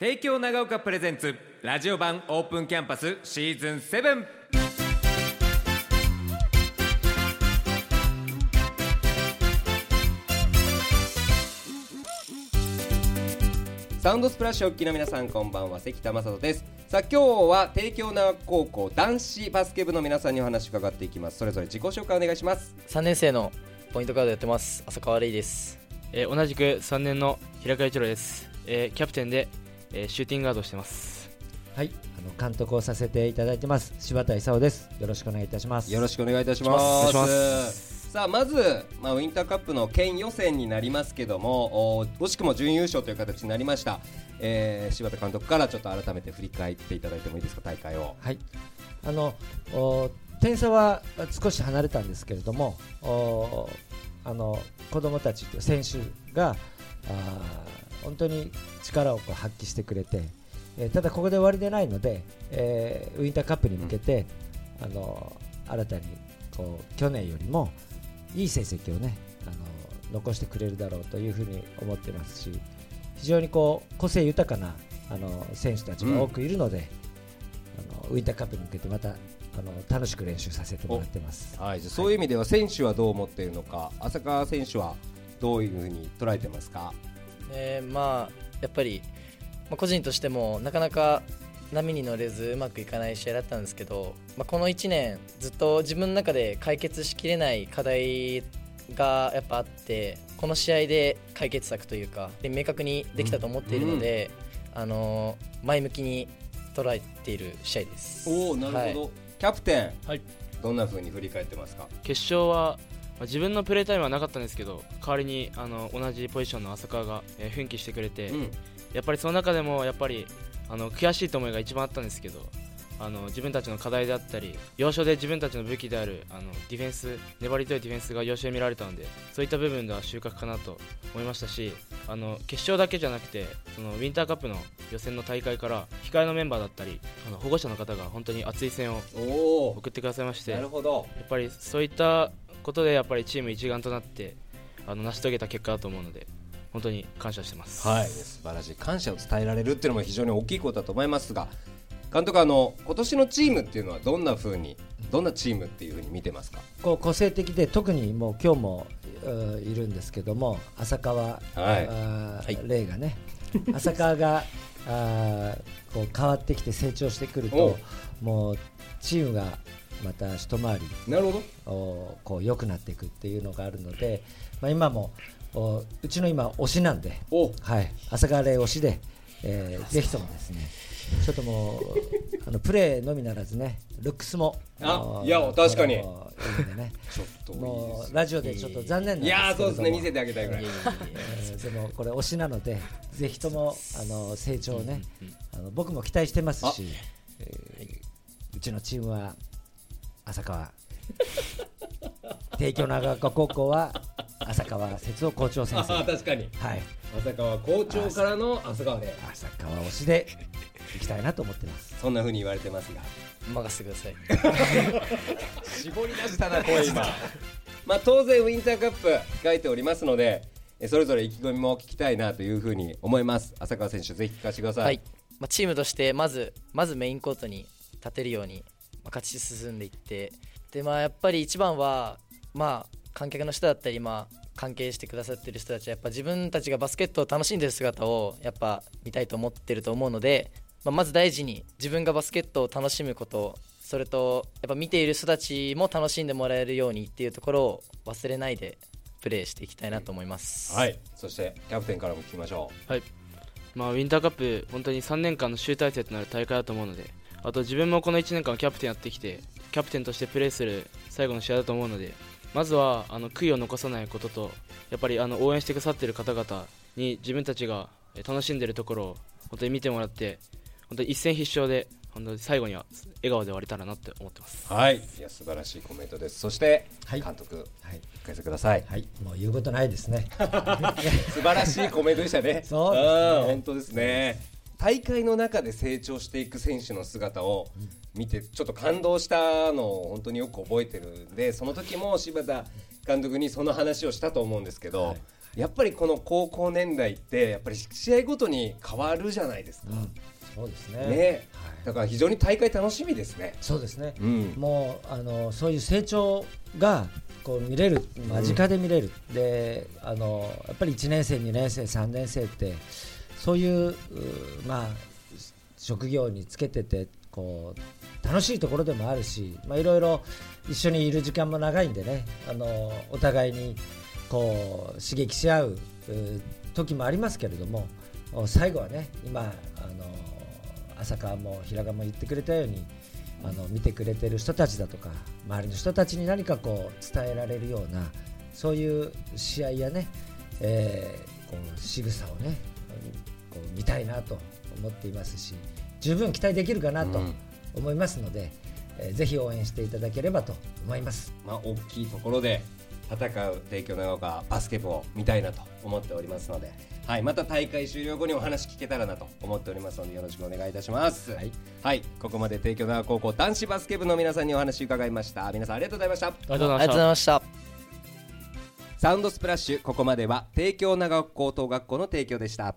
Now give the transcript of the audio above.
帝京長岡プレゼンツラジオ版オープンキャンパスシーズン7サウンドスプラッシュお聞きの皆さんこんばんは。関田正人です。さあ今日は帝京長岡高校男子バスケ部の皆さんにお話伺っていきます。それぞれ自己紹介お願いします。3年生のポイントガードやってます。浅川レイです。えー同じく3年の平川一郎です、えーキャプテンで、えーシューティングガードをしてますはい、あの監督をさせていただいてます柴田勲です。よろしくお願いいたします。よろしくお願いいたします。さあまず、まあ、ウィンターカップの県予選になりますけどもお惜しくも準優勝という形になりました、えー柴田監督からちょっと改めて振り返っていただいてもいいですか大会をはい、あのお点差は少し離れたんですけれども、おあの子供たちと選手があー本当に力をこう発揮してくれて、えーただここで終わりでないので、えーウィンターカップに向けて、あの新たにこう去年よりもいい成績をねあの残してくれるだろうというふうに思ってますし非常にこう個性豊かなあの選手たちが多くいるので、あのウィンターカップに向けてまたあの楽しく練習させてもらってます。はい、じゃあそういう意味では選手はどう思っているのか浅川選手はどういうふうに捉えてますか？えーまあやっぱり、まあ、個人としてもなかなか波に乗れずうまくいかない試合だったんですけど、まあ、この1年ずっと自分の中で解決しきれない課題がやっぱあってこの試合で解決策というかで明確にできたと思っているので、あのー前向きに捉えている試合です。おおなるほど、はい。キャプテンはい。どんなふうに振り返ってますか？決勝は、まあ自分のプレータイムはなかったんですけど代わりにあの同じポジションの浅川が、えー奮起してくれて、うん。やっぱりその中でもやっぱりあの悔しいと思いが一番あったんですけどあの自分たちの課題であったり要所で自分たちの武器であるあのディフェンス粘り強いディフェンスが要所で見られたのでそういった部分では収穫かなと思いましたしあの決勝だけじゃなくてそのウィンターカップの予選の大会から控えのメンバーだったりあの保護者の方が本当に熱い声援を送ってくださいましてなるほど。やっぱりそういったことでやっぱりチーム一丸となってあの成し遂げた結果だと思うので本当に感謝してます。はい、素晴らしい感謝を伝えられるっていうのも非常に大きいことだと思いますが監督あの今年のチームっていうのはどんな風にどんなチームっていう風に見てますか？こう個性的で特にもう今日もういるんですけども浅川、あーレイがね浅川があーこう変わってきて成長してくるおともうチームがまた一回りなるほど。おこう良くなっていくっていうのがあるので、まあ、今もおうちの今推しなんで、おはい、朝川レイ推しで、えーぜひともですねちょっともうあのプレーのみならずねルックスもおあいや確かに。ね もうラジオでちょっと残念なんいやーそうですね。見せて、てあげたいぐらい。えーでもこれ推しなので ぜひともあの成長をね、あの僕も期待してますし、えーうちのチームは浅川。帝京長岡高校は浅川節夫校長先生。あ確かに。はい。浅川校長からの浅川で。浅川推しでいきたいなと思ってます。そんな風に言われてますが。任せてください。絞り出したな声今。まあ当然ウィンターカップ控えておりますのでえそれぞれ意気込みも聞きたいなという風に思います。浅川選手ぜひ聞かせてください、はい。まあ、チームとしてまずまずメインコートに立てるように、まあ、勝ち進んでいって。で、まあ、やっぱり一番は、まあ、観客の人だったり、まあ、関係してくださってる人たちはやっぱ自分たちがバスケットを楽しんでる姿をやっぱ見たいと思ってると思うので、まあ、まず大事に自分がバスケットを楽しむことそれとやっぱ見ている人たちも楽しんでもらえるようにっていうところを忘れないでプレーしていきたいなと思います。はい、そしてキャプテンからも聞きましょはい。まあ、ウィンターカップ、本当に3年間の集大成となる大会だと思うので、あと自分もこの1年間キャプテンやってきて、キャプテンとしてプレーする最後の試合だと思うので、まずはあの悔いを残さないことと、やっぱりあの応援してくださっている方々に自分たちがえ楽しんでいるところを本当に見てもらって、本当に一戦必勝で、本当に最後には笑顔で終われたらなって思ってます。うはい。いや素晴らしいコメントです。そして、はい。監督はい、聞かせてください。はい、もう言うことないですね。素晴らしいコメントでしたね。そうですね。ん本当ですね。大会の中で成長していく選手の姿を見てちょっと感動したのを本当によく覚えてるんでその時も柴田監督にその話をしたと思うんですけど、やっぱりこの高校年代ってやっぱり試合ごとに変わるじゃないですか、そうですね。ね。はい。だから非常に大会楽しみですね。そうですね。うん。もうあのそういう成長がこう見れる間近で見れる、であのやっぱり1年生、2年生、3年生ってそういううまあ職業につけててこう楽しいところでもあるし、まあ、いろいろ一緒にいる時間も長いんでねあのお互いにこう刺激し合うう時もありますけれどもお最後はね今あの浅川も平川も言ってくれたようにあの見てくれてる人たちだとか周りの人たちに何かこう伝えられるようなそういう試合やね、えーこう仕草をねこう見たいなと思っていますし十分期待できるかなとうん思いますので、えーぜひ応援していただければと思います。まあ、大きいところで戦う帝京長岡バスケ部を見たいなと思っておりますので、はい、また大会終了後にお話聞けたらなと思っておりますのでよろしくお願いいたします。はい、ここまで帝京長岡高校男子バスケ部の皆さんにお話伺いました。皆さんありがとうございました。ありがとうございましたサウンドスプラッシュここまでは帝京長岡高等学校の提供でした。